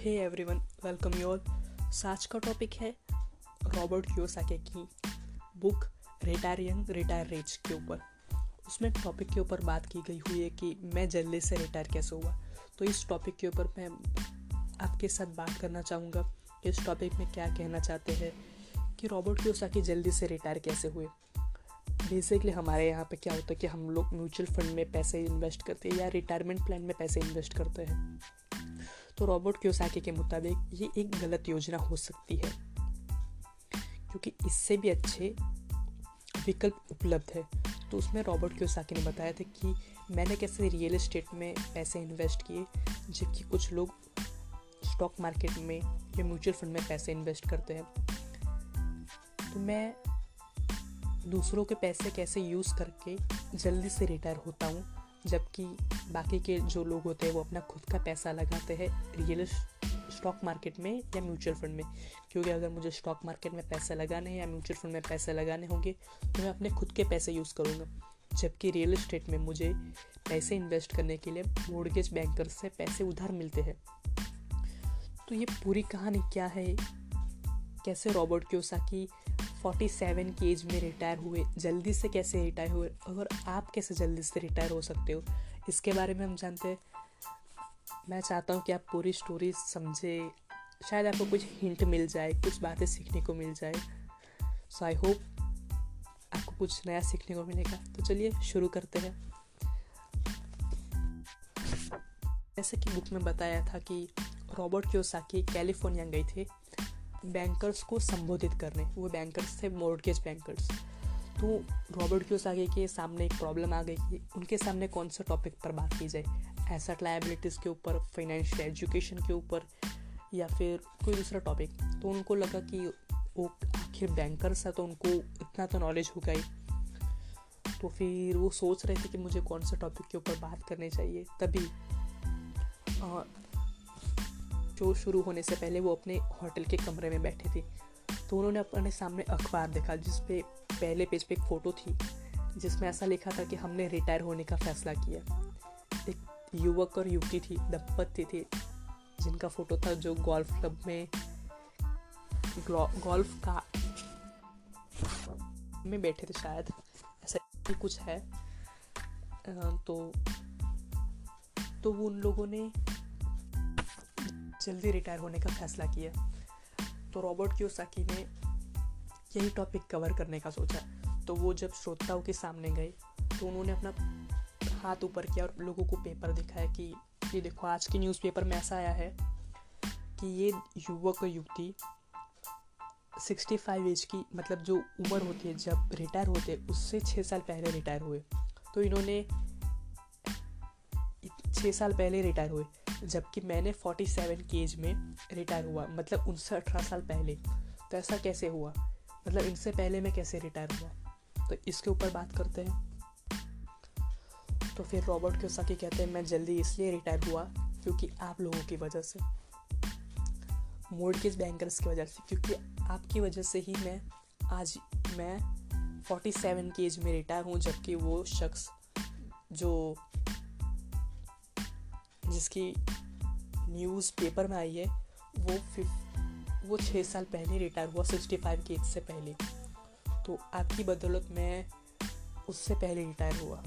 Hey everyone welcome you all आज का topic है रॉबर्ट क्योसाके की book retire young retire rich के ऊपर। उसमें टॉपिक के ऊपर बात की गई हुई है कि मैं जल्दी से रिटायर कैसे हुआ। तो इस टॉपिक के ऊपर मैं आपके साथ बात करना चाहूँगा इस टॉपिक में क्या कहना चाहते हैं कि रॉबर्ट क्योसाकी जल्दी से रिटायर कैसे हुए। बेसिकली हमारे यहाँ पे क्या होता है कि हम लोग म्यूचुअल फंड में पैसे इन्वेस्ट करते हैं या रिटायरमेंट प्लान में पैसे इन्वेस्ट करते हैं। तो रॉबर्ट क्योसाकी के मुताबिक ये एक गलत योजना हो सकती है, क्योंकि इससे भी अच्छे विकल्प उपलब्ध है। तो उसमें रॉबर्ट क्योसाकी ने बताया था कि मैंने कैसे रियल इस्टेट में पैसे इन्वेस्ट किए, जबकि कुछ लोग स्टॉक मार्केट में या म्यूचुअल फंड में पैसे इन्वेस्ट करते हैं। तो मैं दूसरों के पैसे कैसे यूज़ करके जल्दी से रिटायर होता हूँ जबकि बाकी के जो लोग होते हैं, वो अपना खुद का पैसा लगाते हैं रियल स्टॉक मार्केट में या म्यूचुअल फंड में। क्योंकि अगर मुझे स्टॉक मार्केट में पैसे लगाने या म्यूचुअल फंड में पैसे लगाने होंगे तो मैं अपने खुद के पैसे यूज़ करूँगा। जबकि रियल इस्टेट में मुझे पैसे इन्वेस्ट करने के लिए मोर्गेज बैंकर से पैसे उधार मिलते हैं। तो ये पूरी कहानी क्या है? कैसे रॉबर्ट क्योसाकी 47 की एज में रिटायर हुए, जल्दी से कैसे रिटायर हुए और आप कैसे जल्दी से रिटायर हो सकते हो? इसके बारे में हम जानते हैं। मैं चाहता हूँ कि आप पूरी स्टोरी समझे। शायद आपको कुछ हिंट मिल जाए, कुछ बातें सीखने को मिल जाए। सो आई होप आपको कुछ नया सीखने को मिलेगा। तो चलिए शुरू करते हैं। जैसे कि बुक में बताया था कि रॉबर्ट क्योसाकी कैलिफ़ोर्निया गए थे। बैंकर्स को संबोधित करने वो बैंकर्स थे मोर्गेज बैंकर्स तो रॉबर्ट क्यूस आगे के सामने एक प्रॉब्लम आ गई कि उनके सामने कौन सा टॉपिक पर बात की जाए? एसेट लाइबिलिटीज़ के ऊपर फाइनेंशियल एजुकेशन के ऊपर, या फिर कोई दूसरा टॉपिक तो उनको लगा कि वो आखिर बैंकर्स है तो उनको इतना तो नॉलेज होगा ही। तो फिर वो सोच रहे थे कि मुझे कौन सा टॉपिक के ऊपर बात करनी चाहिए? तभी शो शुरू होने से पहले वो अपने होटल के कमरे में बैठे थे। तो उन्होंने अपने सामने अखबार देखा जिस पे पहले पेज पे एक फ़ोटो थी, जिसमें ऐसा लिखा था कि हमने रिटायर होने का फैसला किया। एक युवक और युवती थी, दंपत्ति थे, जिनका फ़ोटो था जो गोल्फ क्लब में गोल्फ का में बैठे थे शायद। ऐसा कुछ है। तो तो उन लोगों ने जल्दी रिटायर होने का फैसला किया। तो रॉबर्ट क्योसाकी ने यही टॉपिक कवर करने का सोचा। तो वो जब श्रोताओं के सामने गए तो उन्होंने अपना हाथ ऊपर किया और लोगों को पेपर दिखाया कि, ये देखो, आज के न्यूज़पेपर में ऐसा आया है कि ये युवक युवती 65 एज की मतलब जो उम्र होती है, जब रिटायर होते हैं, उससे छः साल पहले रिटायर हुए। तो इन्होंने छः साल पहले रिटायर हुए। जबकि मैंने 47 की एज में रिटायर हुआ मतलब उनसे अठारह साल पहले। तो ऐसा कैसे हुआ? मतलब इनसे पहले मैं कैसे रिटायर हुआ? तो इसके ऊपर बात करते हैं। तो फिर रॉबर्ट क्योसाकी कहते हैं, मैं जल्दी इसलिए रिटायर हुआ क्योंकि आप लोगों की वजह से। मोर्गेज बैंकर्स की वजह से, क्योंकि आपकी वजह से ही मैं आज, मैं 47 की एज में रिटायर हूँ, जबकि वो शख्स जो जिसकी न्यूज़ पेपर में आई है, वो फिफ वो छः साल पहले रिटायर हुआ सिक्सटी फाइव की एज से पहले। तो आपकी बदौलत मैं उससे पहले रिटायर हुआ।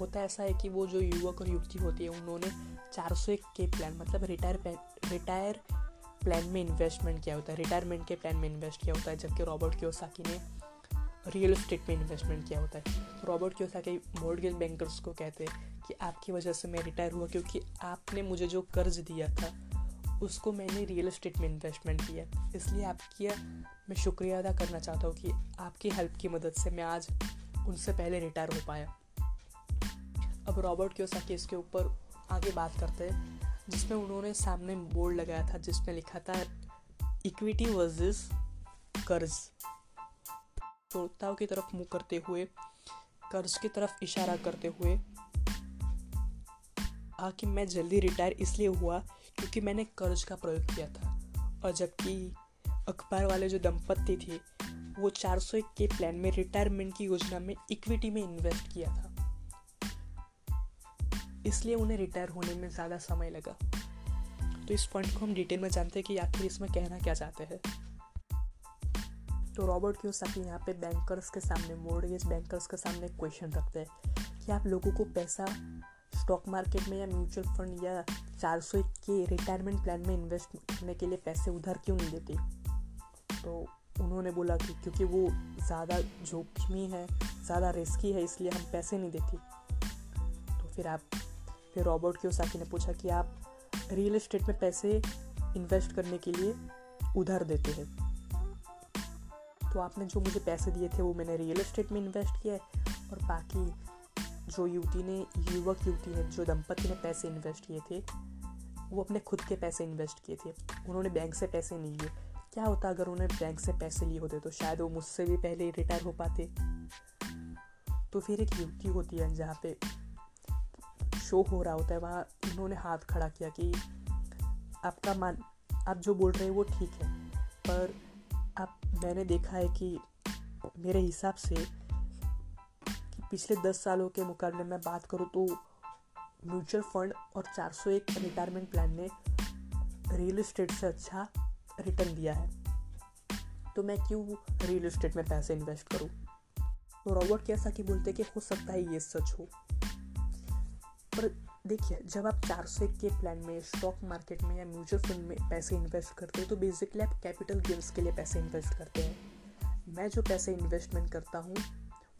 होता ऐसा है कि वो जो युवक और युवती होती है, उन्होंने चार सौ एक के प्लान मतलब रिटायर रिटायर प्लान में इन्वेस्टमेंट किया होता है। रिटायरमेंट के प्लान में इन्वेस्ट किया होता है, जबकि रॉबर्ट क्योसाकी ने रियल इस्टेट में इन्वेस्टमेंट किया होता है। रॉबर्ट क्योसाकी मोर्गेज बैंकर्स को कहते हैं कि आपकी वजह से मैं रिटायर हुआ क्योंकि आपने मुझे जो कर्ज दिया था, उसको मैंने रियल इस्टेट में इन्वेस्टमेंट किया। इसलिए आपकी मैं शुक्रिया अदा करना चाहता हूँ कि आपकी हेल्प की मदद से मैं आज उनसे पहले रिटायर हो पाया। अब रॉबर्ट क्योसाकी इसके ऊपर आगे बात करते हैं, जिसमें उन्होंने सामने बोर्ड लगाया था, जिसमें लिखा था, इक्विटी वर्सेस कर्ज। श्रोताओं की तरफ़ मुँह करते हुए, कर्ज की तरफ़ इशारा करते हुए आ कि मैं जल्दी रिटायर इसलिए हुआ क्योंकि मैंने कर्ज का प्रयोग किया था। और जबकि अखबार वाले जो दंपत्ति थे, वो 401 के प्लान में रिटायरमेंट की योजना में इक्विटी में इन्वेस्ट किया था। इसलिए उन्हें रिटायर होने में ज़्यादा समय लगा। तो इस पॉइंट को हम डिटेल में जानते हैं कि आखिर इसमें कहना क्या चाहते हैं। तो रॉबर्ट क्योसाकी यहाँ पे बैंकर्स के सामने मोर्गेज बैंकर्स के सामने क्वेश्चन रखते हैं कि आप लोगों को पैसा स्टॉक मार्केट में या म्यूचुअल फंड या चार सौ के रिटायरमेंट प्लान में इन्वेस्ट करने के लिए पैसे उधर क्यों नहीं देते? तो उन्होंने बोला कि क्योंकि वो ज़्यादा जोखिमी है, ज़्यादा रिस्की है, इसलिए हम पैसे नहीं देते। तो फिर आप, फिर रॉबर्ट क्योसाकी ने पूछा कि आप रियल इस्टेट में पैसे इन्वेस्ट करने के लिए उधार देते हैं। तो आपने जो मुझे पैसे दिए थे वो मैंने रियल इस्टेट में इन्वेस्ट किया है और बाकी जो युवती ने, युवक युवती ने, जो दंपति ने पैसे इन्वेस्ट किए थे, वो अपने खुद के पैसे इन्वेस्ट किए थे। उन्होंने बैंक से पैसे नहीं लिए। क्या होता अगर उन्होंने बैंक से पैसे लिए होते तो शायद वो मुझसे भी पहले रिटायर हो पाते। तो फिर एक युवती होती है जहाँ पे शो हो रहा होता है, वहाँ उन्होंने हाथ खड़ा किया कि आपका मान, आप जो बोल रहे हैं वो ठीक है, पर आप मैंने देखा है कि मेरे हिसाब से कि पिछले दस सालों के मुकाबले में बात करूँ तो म्यूचुअल फंड और 401 रिटायरमेंट प्लान ने रियल इस्टेट से अच्छा रिटर्न दिया है। तो मैं क्यों रियल इस्टेट में पैसे इन्वेस्ट करूँ? तो रॉबर्ट कैसा कि बोलते कि हो सकता है ये सच हो। पर देखिए, जब आप चार सौ के प्लान में स्टॉक मार्केट में या म्यूचुअल फंड में पैसे इन्वेस्ट करते हैं तो बेसिकली आप कैपिटल गेन्स के लिए पैसे इन्वेस्ट करते हैं। मैं जो पैसे इन्वेस्टमेंट करता हूँ,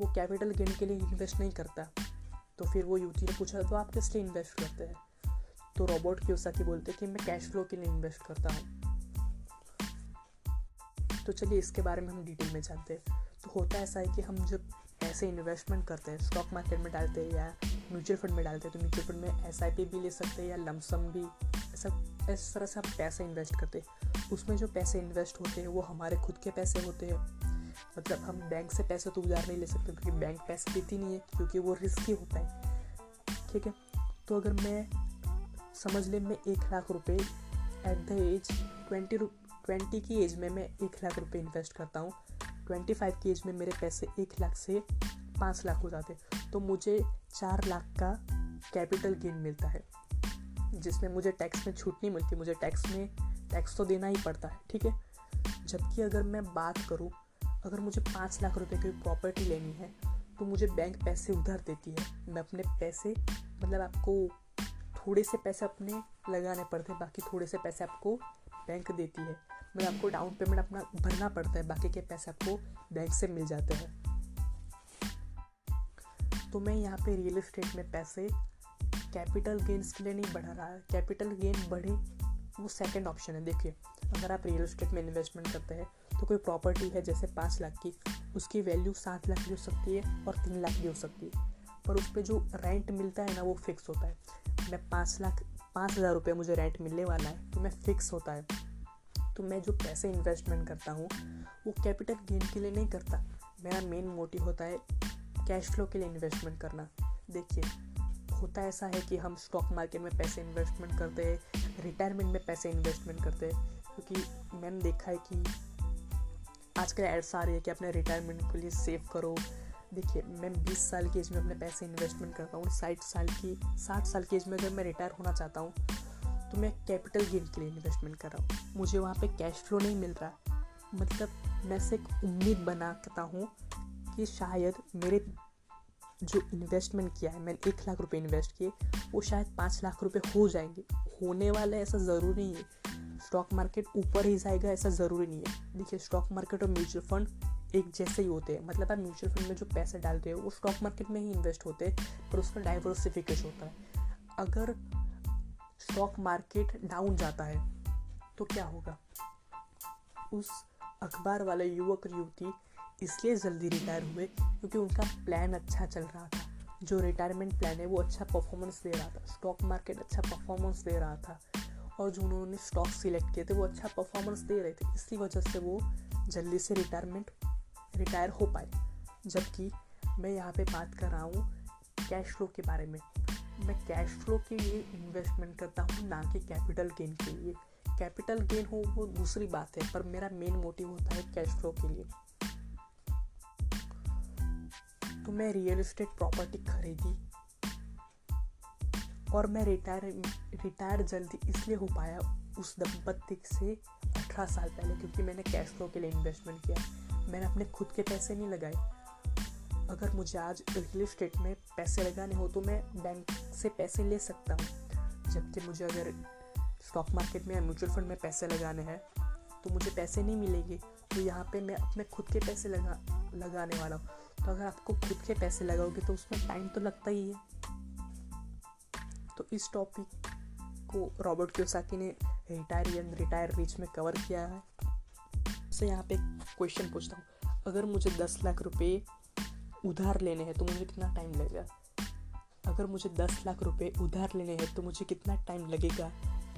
वो कैपिटल गेन के लिए इन्वेस्ट नहीं करता। तो फिर वो युवती ने पूछा तो आप किस लिए इन्वेस्ट करते हैं? तो रॉबर्ट की बोलते कि, मैं कैश फ्लो के लिए इन्वेस्ट करता हूँ। तो चलिए, इसके बारे में हम डिटेल में जानते हैं। तो होता ऐसा है कि हम जब पैसे इन्वेस्टमेंट करते हैं स्टॉक मार्केट में डालते हैं या म्यूचुअल फंड में डालते हैं तो म्यूचुअल फंड में एसआईपी भी ले सकते हैं या लमसम भी, ऐसा, इस तरह से आप पैसे इन्वेस्ट करते हैं। उसमें जो पैसे इन्वेस्ट होते हैं, वो हमारे खुद के पैसे होते हैं। मतलब हम बैंक से पैसे तो उधार नहीं ले सकते, क्योंकि बैंक पैसे देती नहीं है, क्योंकि वो रिस्की होता है। ठीक है? तो अगर मैं, समझ लें मैं एक लाख रुपए at the age twenty twenty की एज में मैं एक लाख रुपए इन्वेस्ट करता हूँ। ट्वेंटी फाइव की एज में मेरे पैसे एक लाख से पाँच लाख हो जाते तो मुझे चार लाख का कैपिटल गेन मिलता है, जिसमें मुझे टैक्स में छूट नहीं मिलती। मुझे टैक्स में, टैक्स तो देना ही पड़ता है, ठीक है? जबकि अगर मैं बात करूँ, अगर मुझे पाँच लाख रुपए की प्रॉपर्टी लेनी है तो मुझे बैंक पैसे उधार देती है। मैं अपने पैसे मतलब आपको थोड़े से पैसे अपने लगाने पड़ते हैं, बाकी थोड़े से पैसे आपको बैंक देती है। मतलब आपको डाउन पेमेंट अपना भरना पड़ता है, बाकी के पैसे आपको बैंक से मिल जाते हैं। तो मैं यहाँ पे रियल इस्टेट में पैसे कैपिटल गेन्स के लिए नहीं बढ़ा रहा है। कैपिटल गेन बढ़े, वो सेकंड ऑप्शन है। देखिए, अगर आप रियल इस्टेट में इन्वेस्टमेंट करते हैं तो कोई प्रॉपर्टी है जैसे पाँच लाख की, उसकी वैल्यू सात लाख भी हो सकती है और तीन लाख भी हो सकती है। पर उस पर जो रेंट मिलता है ना, वो फिक्स होता है। मैं पाँच लाख, पाँच हज़ार रुपये मुझे रेंट मिलने वाला है तो मैं फिक्स होता है। तो मैं जो पैसे इन्वेस्टमेंट करता हूँ, वो कैपिटल गेन के लिए नहीं करता। मेरा मेन मोटिव होता है कैश फ्लो के लिए इन्वेस्टमेंट करना। देखिए, होता ऐसा है कि हम स्टॉक मार्केट में पैसे इन्वेस्टमेंट करते हैं रिटायरमेंट में पैसे इन्वेस्टमेंट करते हैं, क्योंकि मैंने देखा है कि आजकल एड्स आ रही है कि अपने रिटायरमेंट के लिए सेव करो। देखिए, मैं 20 साल की एज में अपने पैसे इन्वेस्टमेंट करता हूँ, साठ साल की, साठ साल की एज में अगर मैं रिटायर होना चाहता हूँ तो मैं कैपिटल गेन के लिए इन्वेस्टमेंट कर रहा हूँ। मुझे वहाँ पे कैश फ्लो नहीं मिल रहा। मतलब मैं से एक उम्मीद बनाता हूँ कि शायद मेरे जो इन्वेस्टमेंट किया है, मैंने एक लाख रुपए इन्वेस्ट किए, वो शायद पाँच लाख रुपए हो जाएँगे। होने वाला ऐसा ज़रूरी नहीं है। स्टॉक मार्केट ऊपर ही जाएगा ऐसा ज़रूरी नहीं है। देखिए स्टॉक मार्केट और म्यूचुअल फंड एक जैसे ही होते हैं। मतलब आप म्यूचुअल फंड में जो पैसे डालते हो, वो स्टॉक मार्केट में ही इन्वेस्ट होते हैं, पर उसका डाइवर्सिफिकेशन होता है। अगर स्टॉक मार्केट डाउन जाता है तो क्या होगा? उस अखबार वाले युवक, युवती इसलिए जल्दी रिटायर हुए, क्योंकि उनका प्लान अच्छा चल रहा था। जो रिटायरमेंट प्लान है, वो अच्छा परफॉर्मेंस दे रहा था। स्टॉक मार्केट अच्छा परफॉर्मेंस दे रहा था। और जो उन्होंने स्टॉक सिलेक्ट किए थे, वो अच्छा परफॉर्मेंस दे रहे थे। इसी वजह से वो जल्दी से रिटायरमेंट रिटायर हो पाए। जबकि मैं यहाँ पे बात कर रहा हूँ कैश फ्लो के बारे में। मैं कैश फ्लो के लिए इन्वेस्टमेंट करता हूँ, ना कि कैपिटल गेन के लिए। कैपिटल गेन हो, वो दूसरी बात है, पर मेरा मेन मोटिव होता है कैश फ्लो के लिए। तो मैं रियल इस्टेट प्रॉपर्टी खरीदी और मैं रिटायर रिटायर जल्दी इसलिए हो पाया उस दंपत्ति से अठारह साल पहले क्योंकि मैंने कैश फ्लो के लिए इन्वेस्टमेंट किया। मैंने अपने खुद के पैसे नहीं लगाए। अगर मुझे आज रियल इस्टेट में पैसे लगाने हो तो मैं बैंक से पैसे ले सकता हूँ। जबकि मुझे अगर स्टॉक मार्केट में या म्यूचुअल फंड में पैसे लगाने हैं तो मुझे पैसे नहीं मिलेंगे। तो यहाँ पे मैं अपने खुद के पैसे लगा, लगाने वाला हूँ। तो अगर आपको खुद के पैसे लगाओगे तो उसमें टाइम तो लगता ही है। तो इस टॉपिक को रॉबर्ट क्योसाकी ने रिटायर यंग रिटायर रिच में कवर किया है। से यहाँ पे क्वेश्चन पूछता हूँ। अगर मुझे दस लाख रुपए उधार लेने हैं तो मुझे कितना टाइम लगेगा? अगर मुझे दस लाख रुपए उधार लेने हैं तो मुझे कितना टाइम लगेगा?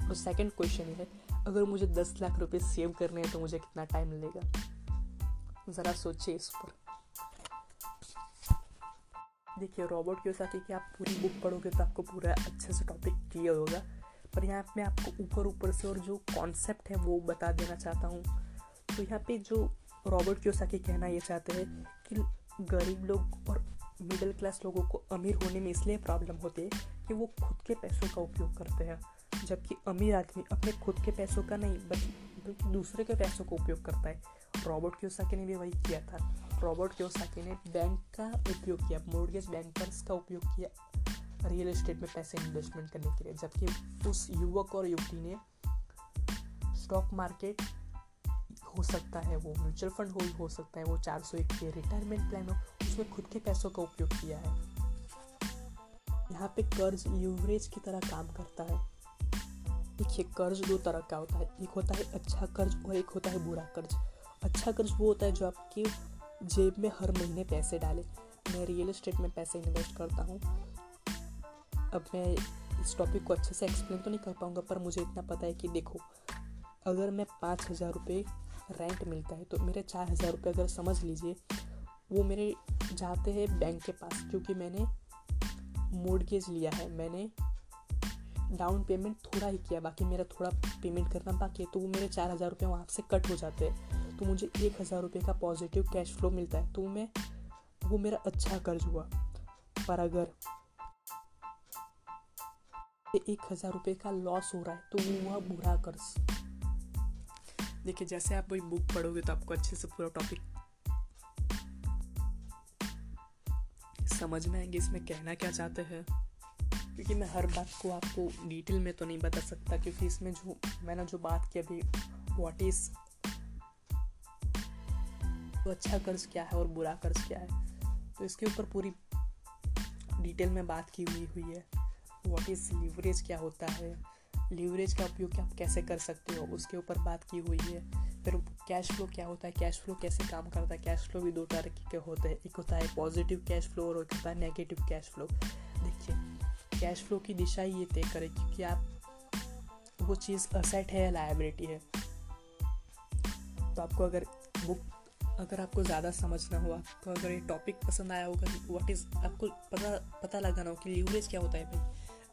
और सेकंड क्वेश्चन है, अगर मुझे दस लाख रुपए सेव करने हैं तो मुझे कितना टाइम लगेगा? ज़रा सोचिए इस पर। देखिए रॉबर्ट क्योसाकी की आप पूरी बुक पढ़ोगे तो आपको पूरा अच्छे से टॉपिक क्लियर होगा। पर यहाँ मैं आपको ऊपर ऊपर से और जो कॉन्सेप्ट है वो बता देना चाहता हूँ। तो यहाँ पे जो रॉबर्ट क्योसाकी कहना ये चाहते हैं कि गरीब लोग और मिडिल क्लास लोगों को अमीर होने में इसलिए प्रॉब्लम होती है कि वो खुद के पैसों का उपयोग करते हैं। जबकि अमीर आदमी अपने खुद के पैसों का नहीं, बल्कि दूसरे के पैसों का उपयोग करता है। रॉबर्ट क्योसाकी ने भी वही किया था। रॉबर्ट क्योसाकी ने बैंक का उपयोग किया मोर्गेज बैंकर्स का उपयोग किया रियल एस्टेट में पैसे इन्वेस्टमेंट करने के लिए। जबकि उस युवक और युवती ने स्टॉक मार्केट हो सकता है, वो म्यूचुअल फंड हो हो सकता है, वो चार सौ एक के रिटायरमेंट प्लान हो, उसमें खुद के पैसों का उपयोग किया है। यहाँ पे कर्ज लीवरेज की तरह काम करता है। देखिए, कर्ज दो तरह का होता है, एक होता है अच्छा कर्ज और एक होता है बुरा कर्ज। अच्छा कर्ज वो होता है जो आपकी जेब में हर महीने पैसे डाले। मैं रियल इस्टेट में पैसे इन्वेस्ट करता हूँ। अब मैं इस टॉपिक को अच्छे से एक्सप्लेन तो नहीं कर पाऊँगा, पर मुझे इतना पता है कि देखो, अगर मैं पाँच हज़ार रुपये रेंट मिलता है तो मेरे चार हज़ार रुपये अगर समझ लीजिए, वो मेरे जाते हैं बैंक के पास, क्योंकि मैंने मोडगेज लिया है। मैंने डाउन पेमेंट थोड़ा ही किया, बाकी मेरा थोड़ा पेमेंट करना बाकी है तो वो मेरे चार हज़ार रुपये वहाँ से कट हो जाते हैं। तो मुझे एक हज़ार रुपये का पॉजिटिव कैश फ्लो मिलता है तो मैं, वो मेरा अच्छा कर्ज हुआ। पर अगर एक हज़ार रुपये का लॉस हो रहा है तो वो हुआ बुरा कर्ज। देखिए, जैसे आप वही बुक पढ़ोगे तो आपको अच्छे से पूरा टॉपिक समझ में आएँगे, इसमें कहना क्या चाहते हैं। क्योंकि मैं हर बात को आपको डिटेल में तो नहीं बता सकता, क्योंकि इसमें जो, मैंने जो बात की अभी व्हाट इज़ तो अच्छा कर्ज क्या है और बुरा कर्ज क्या है? तो इसके ऊपर पूरी डिटेल में बात की हुई हुई है। वॉट इज़ लीवरेज क्या होता है? लीवरेज का उपयोग आप कैसे कर सकते हो? उसके ऊपर बात की हुई है। फिर कैश फ्लो क्या होता है? कैश फ्लो कैसे काम करता है? कैश फ्लो भी दो तरह के होते हैं। एक होता है पॉजिटिव कैश फ्लो और एक होता है नेगेटिव कैश फ्लो देखिए कैश फ्लो की दिशा ये तय करे क्योंकि आप वो चीज़ असेट है या लाइबिलिटी है। तो आपको अगर बुक अगर आपको ज़्यादा समझना हो आपको अगर ये टॉपिक पसंद आया होगा व्हाट इज़ आपको पता पता लगाना हो कि लीवरेज क्या होता है भाई,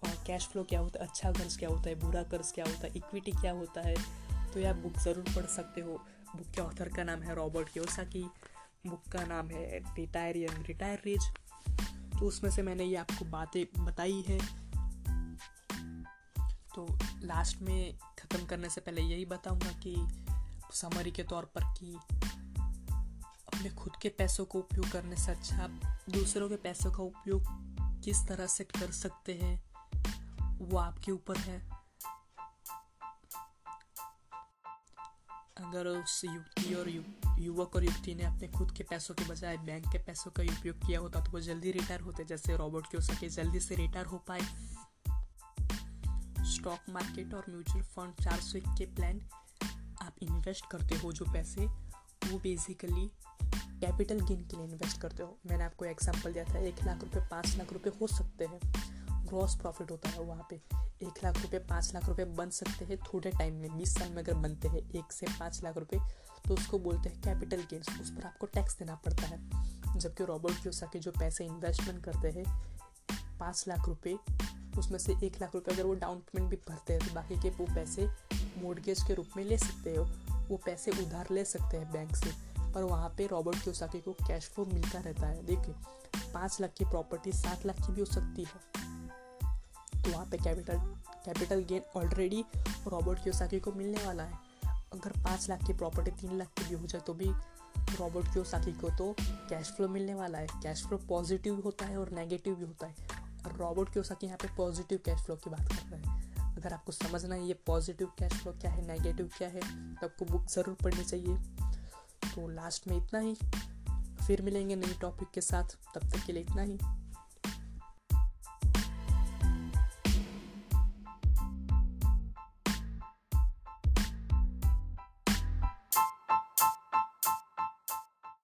और कैश फ्लो क्या होता है अच्छा कर्ज क्या होता है, बुरा कर्ज क्या होता है इक्विटी क्या होता है तो ये आप बुक ज़रूर पढ़ सकते हो। बुक के ऑथर का नाम है रॉबर्ट की बुक का नाम है रिटायर यंग रिटायर रिच तो उसमें से मैंने ये आपको बातें बताई है। तो लास्ट में ख़त्म करने से पहले यही बताऊँगा कि समरी के तौर पर कि अपने खुद के पैसों को उपयोग करने से अच्छा आप दूसरों के पैसों का उपयोग किस तरह से कर सकते हैं वो आपके ऊपर है। अगर उस युवती और यु, युवक और युवती ने अपने खुद के पैसों के बजाय बैंक के पैसों का उपयोग किया होता तो वो जल्दी रिटायर होते जैसे रॉबर्ट क्यों सके जल्दी से रिटायर हो पाए। स्टॉक मार्केट और म्यूचुअल फंड चार सौ के प्लान आप इन्वेस्ट करते हो जो पैसे वो बेसिकली कैपिटल गेन के लिए इन्वेस्ट करते हो? मैंने आपको एग्ज़ाम्पल दिया था, एक लाख रुपये पाँच लाख रुपये हो सकते हैं। ग्रॉस प्रॉफिट होता है वहाँ पे। एक लाख रुपये पाँच लाख रुपये बन सकते हैं थोड़े टाइम में, बीस साल में अगर बनते हैं, एक से पाँच लाख रुपये तो उसको बोलते हैं कैपिटल गेन्स उस पर आपको टैक्स देना पड़ता है। जबकि रॉबर्ट के जो पैसे इन्वेस्टमेंट करते हैं, पाँच लाख रुपये उसमें से एक लाख रुपये अगर वो डाउन पेमेंट भी भरते हैं तो बाकी के वो पैसे मोडगेज के रूप में ले सकते हो। वो पैसे उधार ले सकते हैं बैंक से। पर वहाँ पे रॉबर्ट क्योसाकी को कैश फ्लो मिलता रहता है। देखिए, पाँच लाख की प्रॉपर्टी सात लाख की भी हो सकती है। तो वहाँ पे capital capital gain already Robert Kiyosaki को मिलने वाला है। अगर पाँच लाख की प्रॉपर्टी तीन लाख की भी हो जाए तो भी रॉबर्ट क्योसाकी को तो कैश फ्लो मिलने वाला है। कैश फ्लो पॉजिटिव होता है और नेगेटिव भी होता है। और रॉबर्ट क्योसाकी यहाँ पे पॉजिटिव कैश फ्लो की बात कर रहे हैं। अगर आपको समझना है ये पॉजिटिव कैश फ्लो क्या है, नेगेटिव क्या है तो आपको बुक ज़रूर पढ़नी चाहिए। तो लास्ट में इतना ही। फिर मिलेंगे नए टॉपिक के साथ। तब तक के लिए इतना ही।